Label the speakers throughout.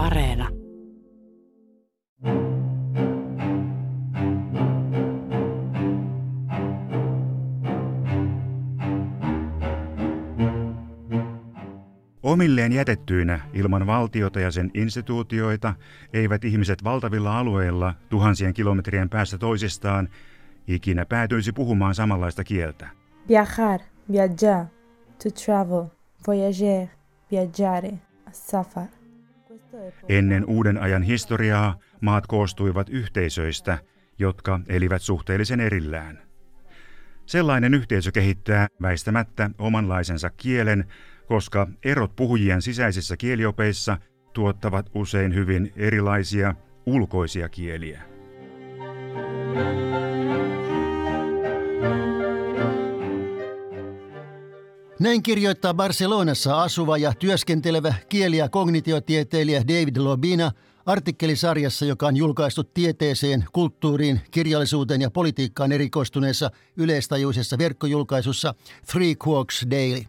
Speaker 1: Areena.
Speaker 2: Omilleen jätettyinä ilman valtiota ja sen instituutioita eivät ihmiset valtavilla alueilla tuhansien kilometrien päässä toisistaan ikinä päätyisi puhumaan samanlaista kieltä.
Speaker 3: Viajar, viaggiare, to travel, voyager, viaggiare, safar.
Speaker 2: Ennen uuden ajan historiaa maat koostuivat yhteisöistä, jotka elivät suhteellisen erillään. Sellainen yhteisö kehittää väistämättä omanlaisensa kielen, koska erot puhujien sisäisissä kieliopeissa tuottavat usein hyvin erilaisia ulkoisia kieliä.
Speaker 4: Näin kirjoittaa Barcelonassa asuva ja työskentelevä kieli- ja kognitiotieteilijä David Lobina artikkelisarjassa, joka on julkaistu tieteeseen, kulttuuriin, kirjallisuuteen ja politiikkaan erikoistuneessa yleistajuisessa verkkojulkaisussa Three Quarks Daily.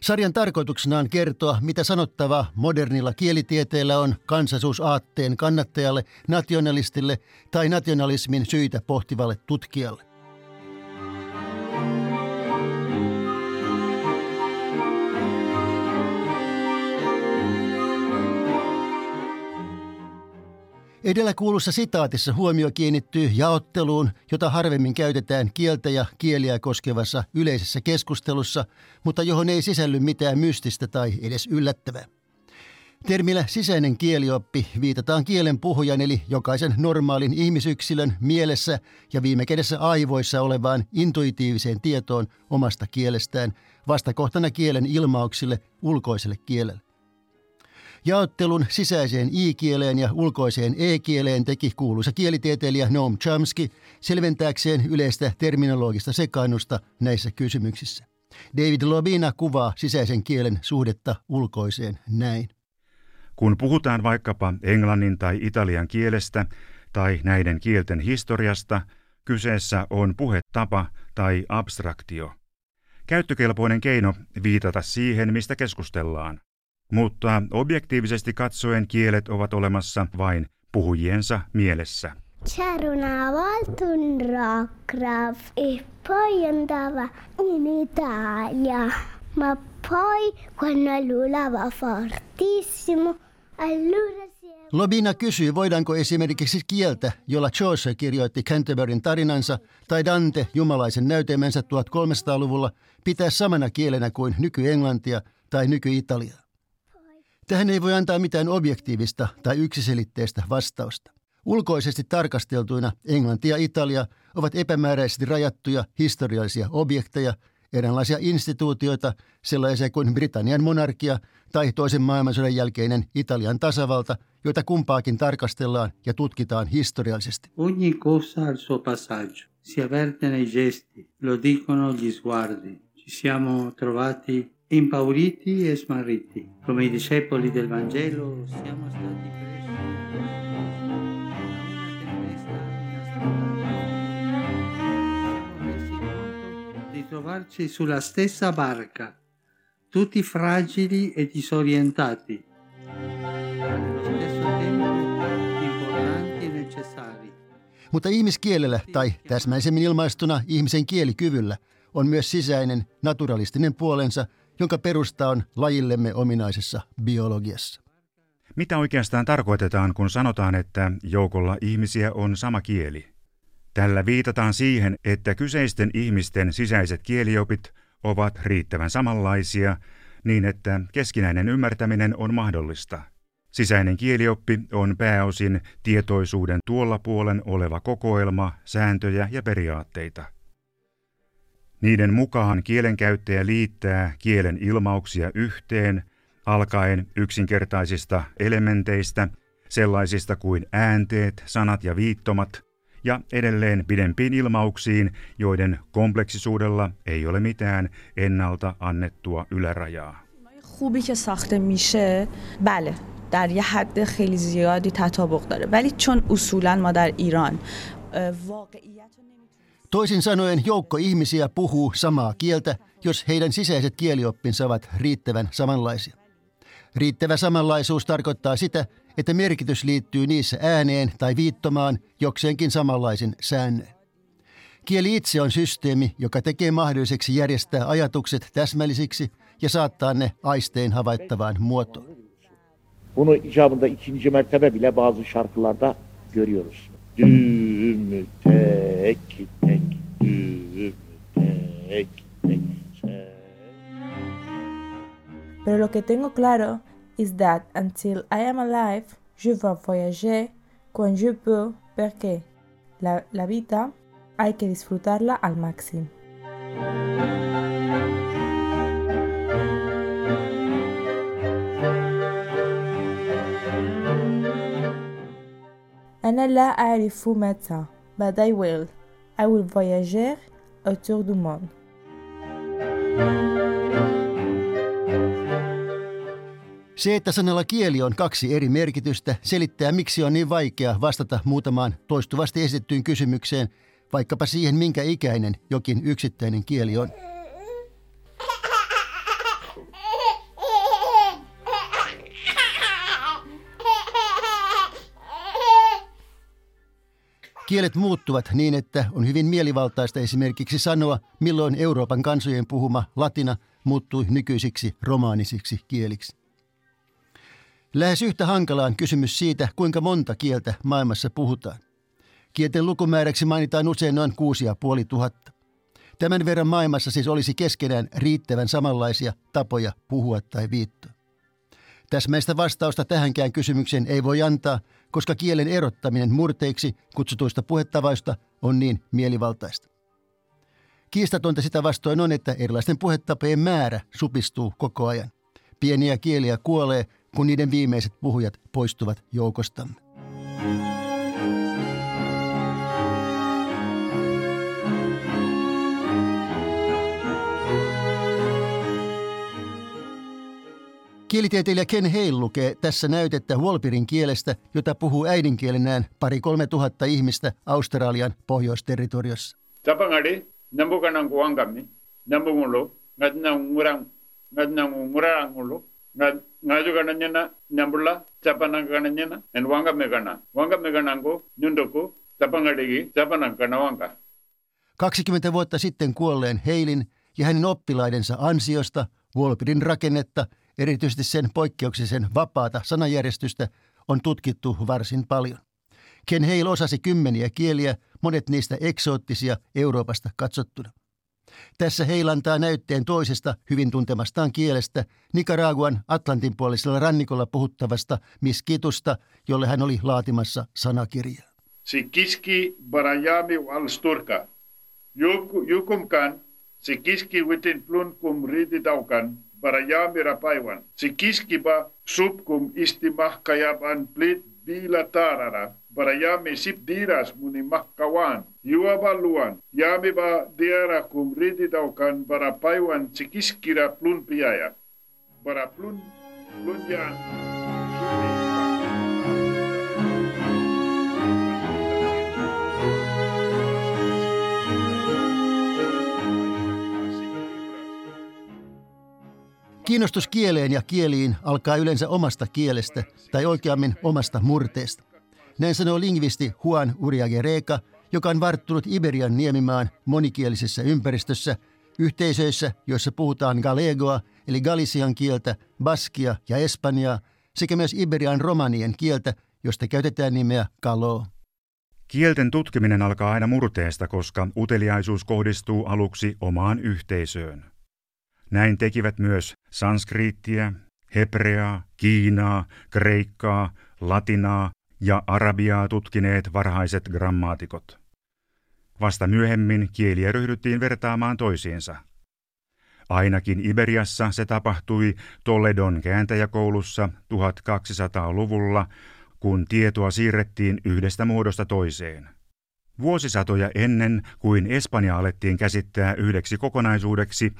Speaker 4: Sarjan tarkoituksena on kertoa, mitä sanottavaa modernilla kielitieteellä on kansallisuusaatteen kannattajalle, nationalistille tai nationalismin syitä pohtivalle tutkijalle. Edellä kuulussa sitaatissa huomio kiinnittyy jaotteluun, jota harvemmin käytetään kieltä ja kieliä koskevassa yleisessä keskustelussa, mutta johon ei sisälly mitään mystistä tai edes yllättävää. Termillä sisäinen kielioppi viitataan kielen puhujan eli jokaisen normaalin ihmisyksilön mielessä ja viime kädessä aivoissa olevaan intuitiiviseen tietoon omasta kielestään vastakohtana kielen ilmauksille ulkoiselle kielelle. Jaottelun sisäiseen i-kieleen ja ulkoiseen e-kieleen teki kuuluisa kielitieteilijä Noam Chomsky selventääkseen yleistä terminologista sekaannusta näissä kysymyksissä. David Lobina kuvaa sisäisen kielen suhdetta ulkoiseen näin.
Speaker 2: Kun puhutaan vaikkapa englannin tai italian kielestä tai näiden kielten historiasta, kyseessä on puhetapa tai abstraktio. Käyttökelpoinen keino viitata siihen, mistä keskustellaan. Mutta objektiivisesti katsoen kielet ovat olemassa vain puhujiensa mielessä.
Speaker 5: C'era una volta un rockgraf e poi andava in Italia, ma poi quando luulava fortissimo, allora
Speaker 4: Lobina kysyy, voidaanko esimerkiksi kieltä, jolla Chaucer kirjoitti Canterburyn tarinansa, tai Dante jumalaisen näytelmänsä 1300-luvulla, pitää samana kielenä kuin nyky-englantia tai nyky-italiaa. Tähän ei voi antaa mitään objektiivista tai yksiselitteistä vastausta. Ulkoisesti tarkasteltuina Englanti ja Italia ovat epämääräisesti rajattuja historiallisia objekteja, eräänlaisia instituutioita, sellaisia kuin Britannian monarkia tai toisen maailmansodan jälkeinen Italian tasavalta, joita kumpaakin tarkastellaan ja tutkitaan historiallisesti.
Speaker 6: Ogni cosa al suo passaggio. Si avverte nei gesti, lo dicono gli sguardi. Ci siamo trovati impauriti e smarriti. Come i discepoli del Vangelo siamo stati presi di trovarci sulla stessa barca, tutti fragili e disorientati, ma nello stesso tempo importanti e necessari.
Speaker 4: Mutta ihmiskielellä, tai täsmäisemmin ilmaistuna ihmisen kielikyvyllä, on myös sisäinen, naturalistinen puolensa – jonka perusta on lajillemme ominaisessa biologiassa.
Speaker 2: Mitä oikeastaan tarkoitetaan, kun sanotaan, että joukolla ihmisiä on sama kieli? Tällä viitataan siihen, että kyseisten ihmisten sisäiset kieliopit ovat riittävän samanlaisia niin, että keskinäinen ymmärtäminen on mahdollista. Sisäinen kielioppi on pääosin tietoisuuden tuolla puolen oleva kokoelma sääntöjä ja periaatteita – niiden mukaan kielenkäyttäjä liittää kielen ilmauksia yhteen, alkaen yksinkertaisista elementeistä, sellaisista kuin äänteet, sanat ja viittomat, ja edelleen pidempiin ilmauksiin, joiden kompleksisuudella ei ole mitään ennalta annettua ylärajaa.
Speaker 7: خوبی که ساخته میشه بله در یه حد خیلی زیادی تطابق داره ولی چون اصولا ما در ایران واقعیت
Speaker 4: Toisin sanoen joukko ihmisiä puhuu samaa kieltä, jos heidän sisäiset kielioppinsa ovat riittävän samanlaisia. Riittävä samanlaisuus tarkoittaa sitä, että merkitys liittyy niissä ääneen tai viittomaan jokseenkin samanlaisen säännön. Kieli itse on systeemi, joka tekee mahdolliseksi järjestää ajatukset täsmällisiksi ja saattaa ne aisteen havaittavaan muotoon.
Speaker 1: Bunu icabında ikinci mertebe bile bazı şarkılarda görüyoruz.
Speaker 3: Pero lo que tengo claro is that until I am alive, je vais voyager quand je peux, porque la, la vida hay que disfrutarla al máximo. أنا لا أعرف متى but I will I will voyager autour du monde
Speaker 4: Se, että sanalla kieli on kaksi eri merkitystä, selittää miksi on niin vaikea vastata muutamaan toistuvasti esitettyyn kysymykseen, vaikkapa siihen, minkä ikäinen jokin yksittäinen kieli on. Kielet muuttuvat niin, että on hyvin mielivaltaista esimerkiksi sanoa, milloin Euroopan kansojen puhuma latina muuttui nykyisiksi romaanisiksi kieliksi. Lähes yhtä hankalaa on kysymys siitä, kuinka monta kieltä maailmassa puhutaan. Kielten lukumääräksi mainitaan usein noin kuusi ja puoli tuhatta. Tämän verran maailmassa siis olisi keskenään riittävän samanlaisia tapoja puhua tai viittoa. Täsmäistä vastausta tähänkään kysymykseen ei voi antaa, koska kielen erottaminen murteiksi kutsutuista puhetavaista on niin mielivaltaista. Kiistatonta sitä vastoin on, että erilaisten puhetapojen määrä supistuu koko ajan. Pieniä kieliä kuolee, kun niiden viimeiset puhujat poistuvat joukostamme. Kielitieteilijä Ken Hale lukee tässä näytettä Wolpirin kielestä, jota puhuu äidinkielenään pari-kolme tuhatta ihmistä Australian pohjoisterritoriossa.
Speaker 8: Tapangadi, nambukanan kuangami, nambungulu, ngadnangurang, ngadnangurangulu, ngajugananyana, nambulla, tapanangananyana, en wangamegana. Wangamegananku, nyundoku, tapangadigi, tapanankana wanka.
Speaker 4: 20 vuotta sitten kuolleen Heilin ja hänen oppilaidensa ansiosta Wolpirin rakennetta – Erityisesti sen poikkeuksisen vapaata sanajärjestystä on tutkittu varsin paljon. Ken Hale osasi kymmeniä kieliä, monet niistä eksoottisia Euroopasta katsottuna. Tässä heilantaa näytteen toisesta hyvin tuntemastaan kielestä Nicaraguan Atlantinpuolisella rannikolla puhuttavasta miskitusta, jolle hän oli laatimassa sanakirjaa.
Speaker 8: Sikiski barajami alsturka. Jukumkan, sikiski witin plunkum riititaukan, Barayamirakaiwan, sikiskiba subkum istimahkayaban plit diras muni sipdiras munimahkawan yuabaluan yamiba diarakum rididaukan barapaiwan sikiskira plun piaya baraplun plun yan
Speaker 4: Kiinnostus kieleen ja kieliin alkaa yleensä omasta kielestä, tai oikeammin omasta murteesta. Näin sanoo lingvisti Juan Uriagereka, joka on varttunut Iberian niemimaan monikielisessä ympäristössä, yhteisöissä, joissa puhutaan galegoa, eli galisian kieltä, baskia ja espanjaa, sekä myös Iberian romanien kieltä, josta käytetään nimeä kalo.
Speaker 2: Kielten tutkiminen alkaa aina murteesta, koska uteliaisuus kohdistuu aluksi omaan yhteisöön. Näin tekivät myös sanskriittiä, hebreaa, kiinaa, kreikkaa, latinaa ja arabiaa tutkineet varhaiset grammaatikot. Vasta myöhemmin kieliä ryhdyttiin vertaamaan toisiinsa. Ainakin Iberiassa se tapahtui Toledon kääntäjäkoulussa 1200-luvulla, kun tietoa siirrettiin yhdestä muodosta toiseen. Vuosisatoja ennen kuin Espanja alettiin käsittää yhdeksi kokonaisuudeksi,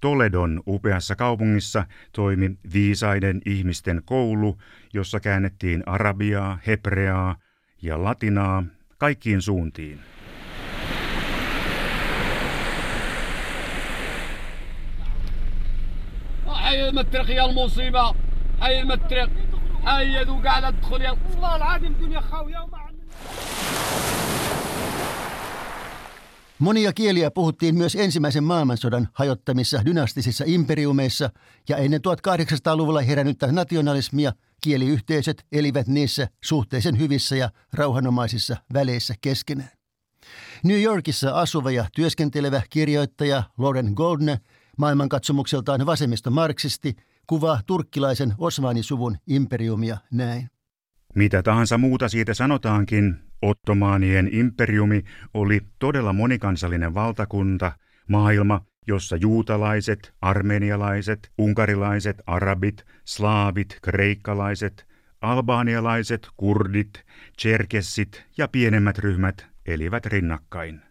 Speaker 2: Toledon upeassa kaupungissa toimi viisaiden ihmisten koulu, jossa käännettiin arabiaa, hebreaa ja latinaa kaikkiin suuntiin.
Speaker 9: المصيبة هاي المترق هاي ذو قاعدة تدخل يا والله العظيم الدنيا خاوية وما عندنا
Speaker 4: Monia kieliä puhuttiin myös ensimmäisen maailmansodan hajottamissa dynastisissa imperiumeissa ja ennen 1800-luvulla herännyttä nationalismia kieliyhteisöt elivät niissä suhteellisen hyvissä ja rauhanomaisissa väleissä keskenään. New Yorkissa asuva ja työskentelevä kirjoittaja Lauren Goldner, maailmankatsomukseltaan vasemmisto-marksisti, kuvaa turkkilaisen Osmanisuvun imperiumia näin.
Speaker 2: Mitä tahansa muuta siitä sanotaankin, Ottomaanien imperiumi oli todella monikansallinen valtakunta, maailma, jossa juutalaiset, armenialaiset, unkarilaiset, arabit, slaavit, kreikkalaiset, albaanialaiset, kurdit, tserkessit ja pienemmät ryhmät elivät rinnakkain.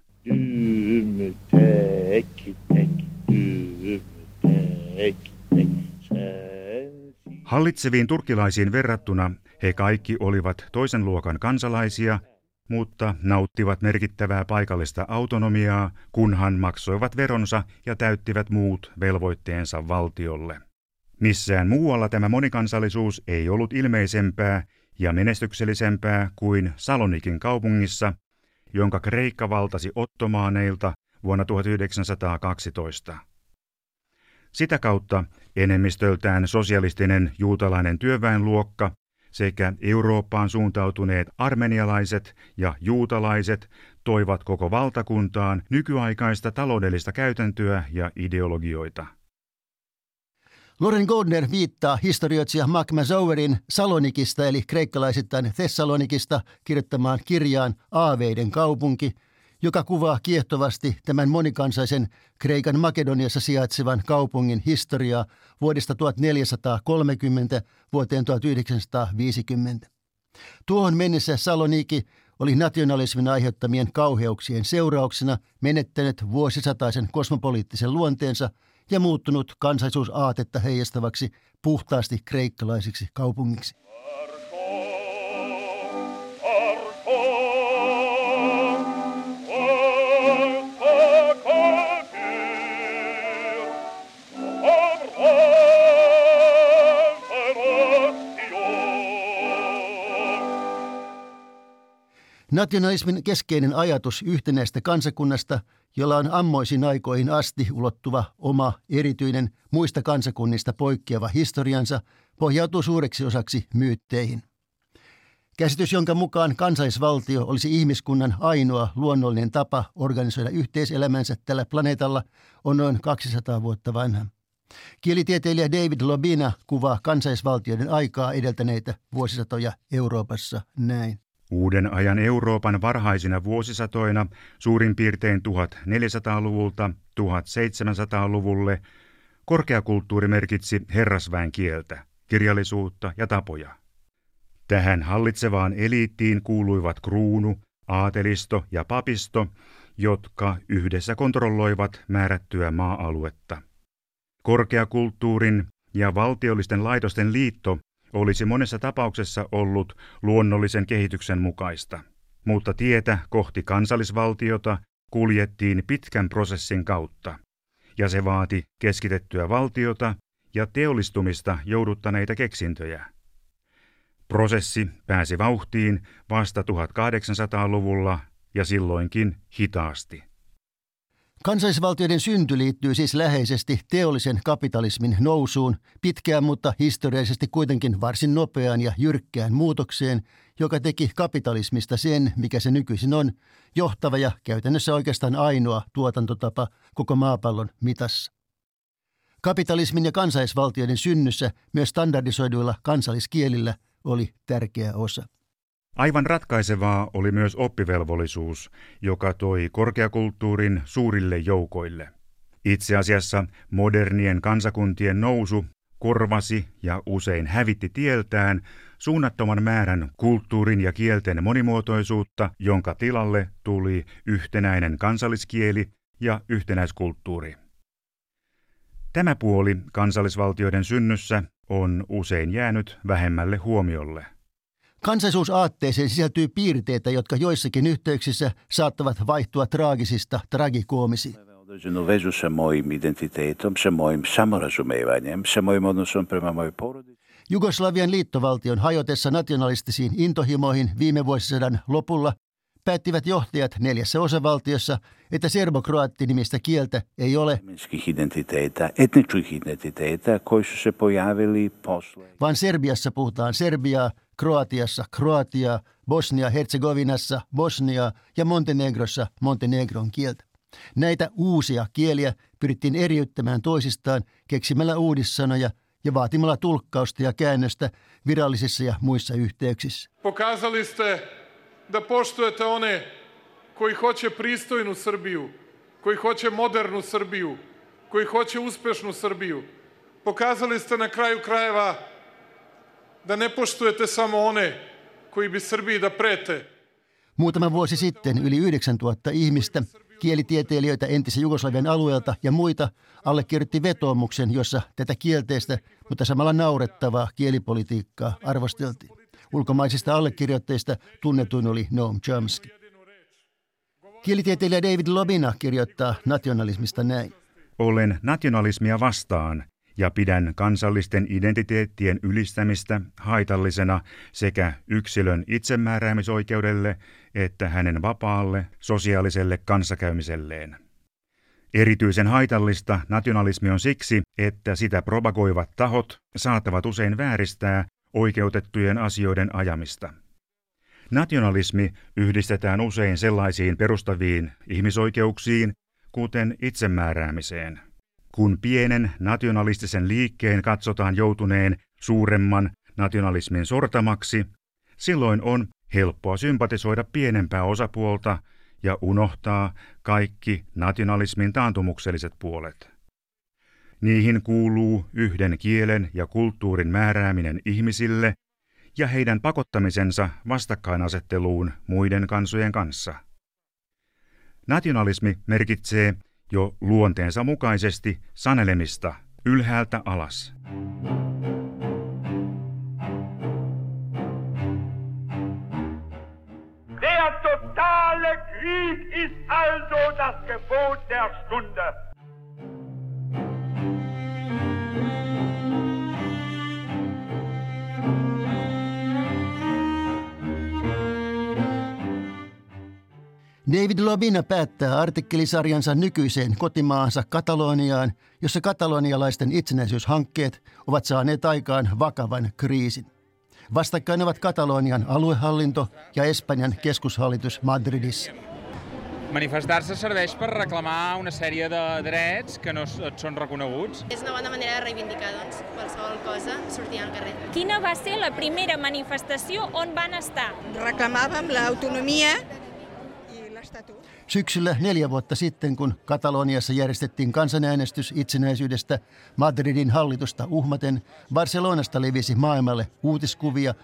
Speaker 2: Hallitseviin turkilaisiin verrattuna he kaikki olivat toisen luokan kansalaisia, mutta nauttivat merkittävää paikallista autonomiaa, kunhan maksoivat veronsa ja täyttivät muut velvoitteensa valtiolle. Missään muualla tämä monikansallisuus ei ollut ilmeisempää ja menestyksellisempää kuin Salonikin kaupungissa, jonka Kreikka valtasi ottomaaneilta vuonna 1912. Sitä kautta enemmistöltään sosialistinen juutalainen työväenluokka sekä Eurooppaan suuntautuneet armenialaiset ja juutalaiset toivat koko valtakuntaan nykyaikaista taloudellista käytäntöä ja ideologioita.
Speaker 4: Loren Goldner viittaa historioitsija Mark Mazowerin Salonikista eli kreikkalaisittain Thessalonikista kirjoittamaan kirjaan Aaveiden kaupunki, joka kuvaa kiehtovasti tämän monikansaisen Kreikan Makedoniassa sijaitsevan kaupungin historiaa vuodesta 1430 vuoteen 1950. Tuohon mennessä Saloniki oli nationalismin aiheuttamien kauheuksien seurauksena menettänyt vuosisataisen kosmopoliittisen luonteensa – ja muuttunut kansallisuusaatetta heijastavaksi puhtaasti kreikkalaisiksi kaupungiksi. Nationalismin keskeinen ajatus yhtenäistä kansakunnasta, jolla on ammoisin aikoihin asti ulottuva oma erityinen muista kansakunnista poikkeava historiansa, pohjautuu suureksi osaksi myytteihin. Käsitys, jonka mukaan kansallisvaltio olisi ihmiskunnan ainoa luonnollinen tapa organisoida yhteiselämänsä tällä planeetalla, on noin 200 vuotta vanha. Kielitieteilijä David Lobina kuvaa kansallisvaltioiden aikaa edeltäneitä vuosisatoja Euroopassa näin.
Speaker 2: Uuden ajan Euroopan varhaisina vuosisatoina suurin piirtein 1400-luvulta 1700-luvulle korkeakulttuuri merkitsi herrasväen kieltä, kirjallisuutta ja tapoja. Tähän hallitsevaan eliittiin kuuluivat kruunu, aatelisto ja papisto, jotka yhdessä kontrolloivat määrättyä maa-aluetta. Korkeakulttuurin ja valtiollisten laitosten liitto olisi monessa tapauksessa ollut luonnollisen kehityksen mukaista, mutta tietä kohti kansallisvaltiota kuljettiin pitkän prosessin kautta, ja se vaati keskitettyä valtiota ja teollistumista jouduttaneita keksintöjä. Prosessi pääsi vauhtiin vasta 1800-luvulla ja silloinkin hitaasti.
Speaker 4: Kansallisvaltioiden synty liittyy siis läheisesti teollisen kapitalismin nousuun, pitkään mutta historiallisesti kuitenkin varsin nopeaan ja jyrkkään muutokseen, joka teki kapitalismista sen, mikä se nykyisin on, johtava ja käytännössä oikeastaan ainoa tuotantotapa koko maapallon mitassa. Kapitalismin ja kansallisvaltioiden synnyssä myös standardisoiduilla kansalliskielillä oli tärkeä osa.
Speaker 2: Aivan ratkaisevaa oli myös oppivelvollisuus, joka toi korkeakulttuurin suurille joukoille. Itse asiassa modernien kansakuntien nousu korvasi ja usein hävitti tieltään suunnattoman määrän kulttuurin ja kielten monimuotoisuutta, jonka tilalle tuli yhtenäinen kansalliskieli ja yhtenäiskulttuuri. Tämä puoli kansallisvaltioiden synnyssä on usein jäänyt vähemmälle huomiolle.
Speaker 4: Kansallisuusaatteeseen sisältyy piirteitä, jotka joissakin yhteyksissä saattavat vaihtua traagisista tragikoomisiin. Jugoslavian liittovaltion hajotessa nationalistisiin intohimoihin viime vuosisadan lopulla päättivät johtajat neljässä osavaltiossa, että serbokroatti-nimistä kieltä ei ole, vaan Serbiassa puhutaan Serbiaa, Kroatiassa Kroatiaa, Bosnia-Herzegovinassa Bosniaa ja Montenegrossa Montenegron kieltä. Näitä uusia kieliä pyrittiin eriyttämään toisistaan keksimällä uudissanoja ja vaatimalla tulkkausta ja käännöstä virallisissa ja muissa yhteyksissä.
Speaker 10: Pokazali ste da poštujete one koji hoće pristojnu Srbiju, koji hoće modernu Srbiju, koji hoće uspešnu Srbiju. Pokazali ste na kraju krajeva da ne poštujete samo one koji bi Srbiji da prete.
Speaker 4: Muutama vuosi sitten yli 9000 ihmistä, kielitieteilijöitä entisen Jugoslavian alueelta ja muita allekirjoitti vetoomuksen, jossa tätä kielteistä, mutta samalla naurettavaa kielipolitiikkaa arvosteltiin. Ulkomaisista allekirjoitteista tunnetuin oli Noam Chomsky. Kielitieteilijä David Lobina kirjoittaa nationalismista näin.
Speaker 2: Olen nationalismia vastaan ja pidän kansallisten identiteettien ylistämistä haitallisena sekä yksilön itsemääräämisoikeudelle että hänen vapaalle sosiaaliselle kanssakäymiselleen. Erityisen haitallista nationalismi on siksi, että sitä propagoivat tahot saattavat usein vääristää oikeutettujen asioiden ajamista. Nationalismi yhdistetään usein sellaisiin perustaviin ihmisoikeuksiin, kuten itsemääräämiseen. Kun pienen nationalistisen liikkeen katsotaan joutuneen suuremman nationalismin sortamaksi, silloin on helppoa sympatisoida pienempää osapuolta ja unohtaa kaikki nationalismin taantumukselliset puolet. Niihin kuuluu yhden kielen ja kulttuurin määrääminen ihmisille ja heidän pakottamisensa vastakkainasetteluun muiden kansojen kanssa. Nationalismi merkitsee jo luonteensa mukaisesti sanelemista ylhäältä alas.
Speaker 9: Der totale Krieg ist also das Gebot der Stunde.
Speaker 4: David Lobina päättää artikkelisarjansa nykyiseen kotimaansa Kataloniaan, jossa katalonialaisten itsenäisyyshankkeet ovat saaneet aikaan vakavan kriisin. Vastakkain ovat Katalonian aluehallinto ja Espanjan keskushallitus Madridissa.
Speaker 11: Manifestar-se serveix per reclamar una sèrie de drets que no et són reconeguts.
Speaker 12: És una bona manera de reivindicar doncs, qualsevol cosa sortir al carrer.
Speaker 13: Quina va ser la primera manifestació on van estar?
Speaker 14: Reclamàvem l'autonomia
Speaker 4: Syksyllä neljä vuotta sitten, kun Kataloniassa järjestettiin kansanäänestys itsenäisyydestä Madridin hallitusta uhmaten, Barcelonasta levisi maailmalle uutiskuvia,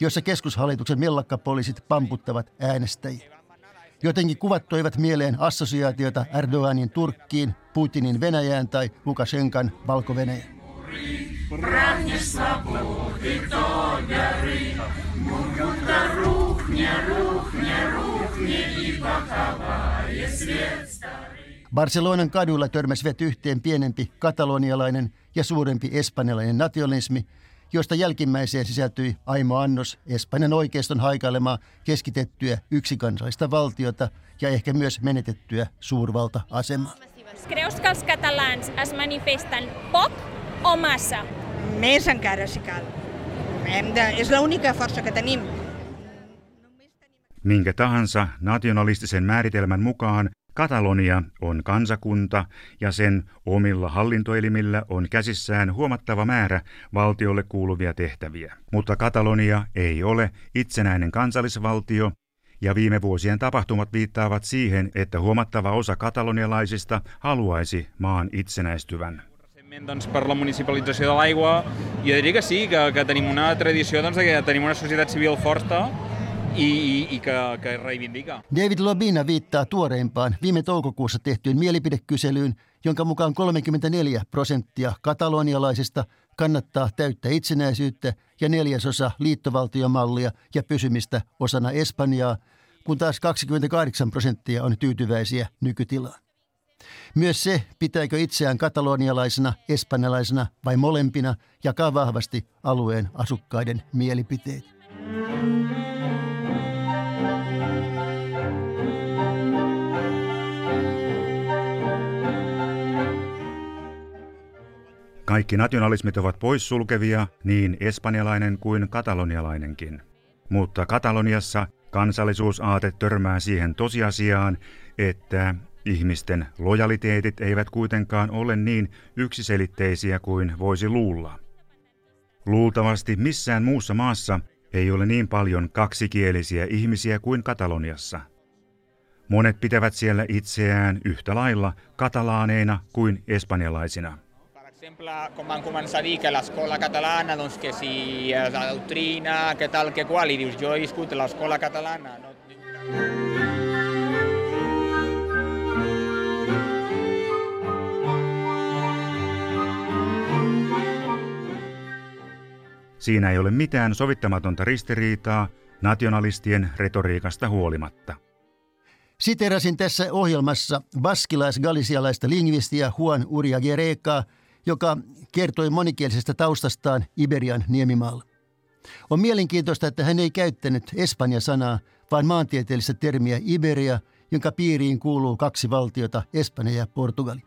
Speaker 4: joissa keskushallituksen mellakkapoliisit pamputtavat äänestäjiä. Jotenkin kuvat toivat mieleen assosiaatiota Erdoganin Turkkiin, Putinin Venäjään tai Lukashenkan Valko-Venäjään. Pragnie Barcelonan kadulla törmäsivät yhteen pienempi katalonialainen ja suurempi espanjalainen nationalismi, josta jälkimmäiseen sisältyi Aimo Annos, Espanjan oikeiston haikailemaa keskitettyä yksikansallista valtiota ja ehkä myös menetettyä suurvalta-asemaa.
Speaker 13: Creus que els catalans es manifesten poc o massa?
Speaker 14: Més encara, si cal. Hem de, és l'única força que tenim.
Speaker 2: Minkä tahansa nationalistisen määritelmän mukaan Katalonia on kansakunta ja sen omilla hallintoelimillä on käsissään huomattava määrä valtiolle kuuluvia tehtäviä. Mutta Katalonia ei ole itsenäinen kansallisvaltio ja viime vuosien tapahtumat viittaavat siihen, että huomattava osa katalonialaisista haluaisi maan itsenäistyvän
Speaker 11: doncs, per la municipalització de l'aigua. Jo diria que sí, que, que tenim una tradició doncs, que tenim una societat civil forta i, i, que reivindica.
Speaker 4: David Lobina viittaa tuoreimpaan viime toukokuussa tehtyyn mielipidekyselyyn, jonka mukaan 34 prosenttia katalonialaisista kannattaa täyttä itsenäisyyttä ja neljäsosa liittovaltiomallia ja pysymistä osana Espanjaa, kun taas 28 prosenttia on tyytyväisiä nykytilaan. Myös se, pitääkö itseään katalonialaisena, espanjalaisena vai molempina, jakaa vahvasti alueen asukkaiden mielipiteet.
Speaker 2: Kaikki nationalismit ovat poissulkevia, niin espanjalainen kuin katalonialainenkin. Mutta Kataloniassa kansallisuusaate törmää siihen tosiasiaan, että ihmisten lojaliteetit eivät kuitenkaan ole niin yksiselitteisiä kuin voisi luulla. Luultavasti missään muussa maassa ei ole niin paljon kaksikielisiä ihmisiä kuin Kataloniassa. Monet pitävät siellä itseään yhtä lailla katalaaneina kuin espanjalaisina.
Speaker 15: Exemple, com van començar a dir que l'escola catalana, doncs que si la doctrina, que tal, que qual, i dius, jo he viscut l'escola catalana, no,
Speaker 2: Siinä ei ole mitään sovittamatonta ristiriitaa nationalistien retoriikasta huolimatta.
Speaker 4: Siterasin tässä ohjelmassa baskilais-galisialaista lingvistiä Juan Uriagerekaa, joka kertoi monikielisestä taustastaan Iberian niemimaalla. On mielenkiintoista, että hän ei käyttänyt Espanja-sanaa, vaan maantieteellistä termiä Iberia, jonka piiriin kuuluu kaksi valtiota, Espanja ja Portugali.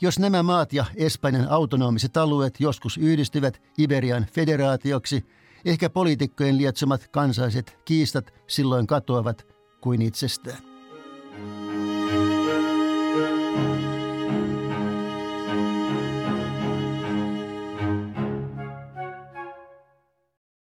Speaker 4: Jos nämä maat ja Espanjan autonomiset alueet joskus yhdistyvät Iberian federaatioksi, ehkä poliitikkojen lietsomat kansalliset kiistat silloin katoavat kuin itsestään.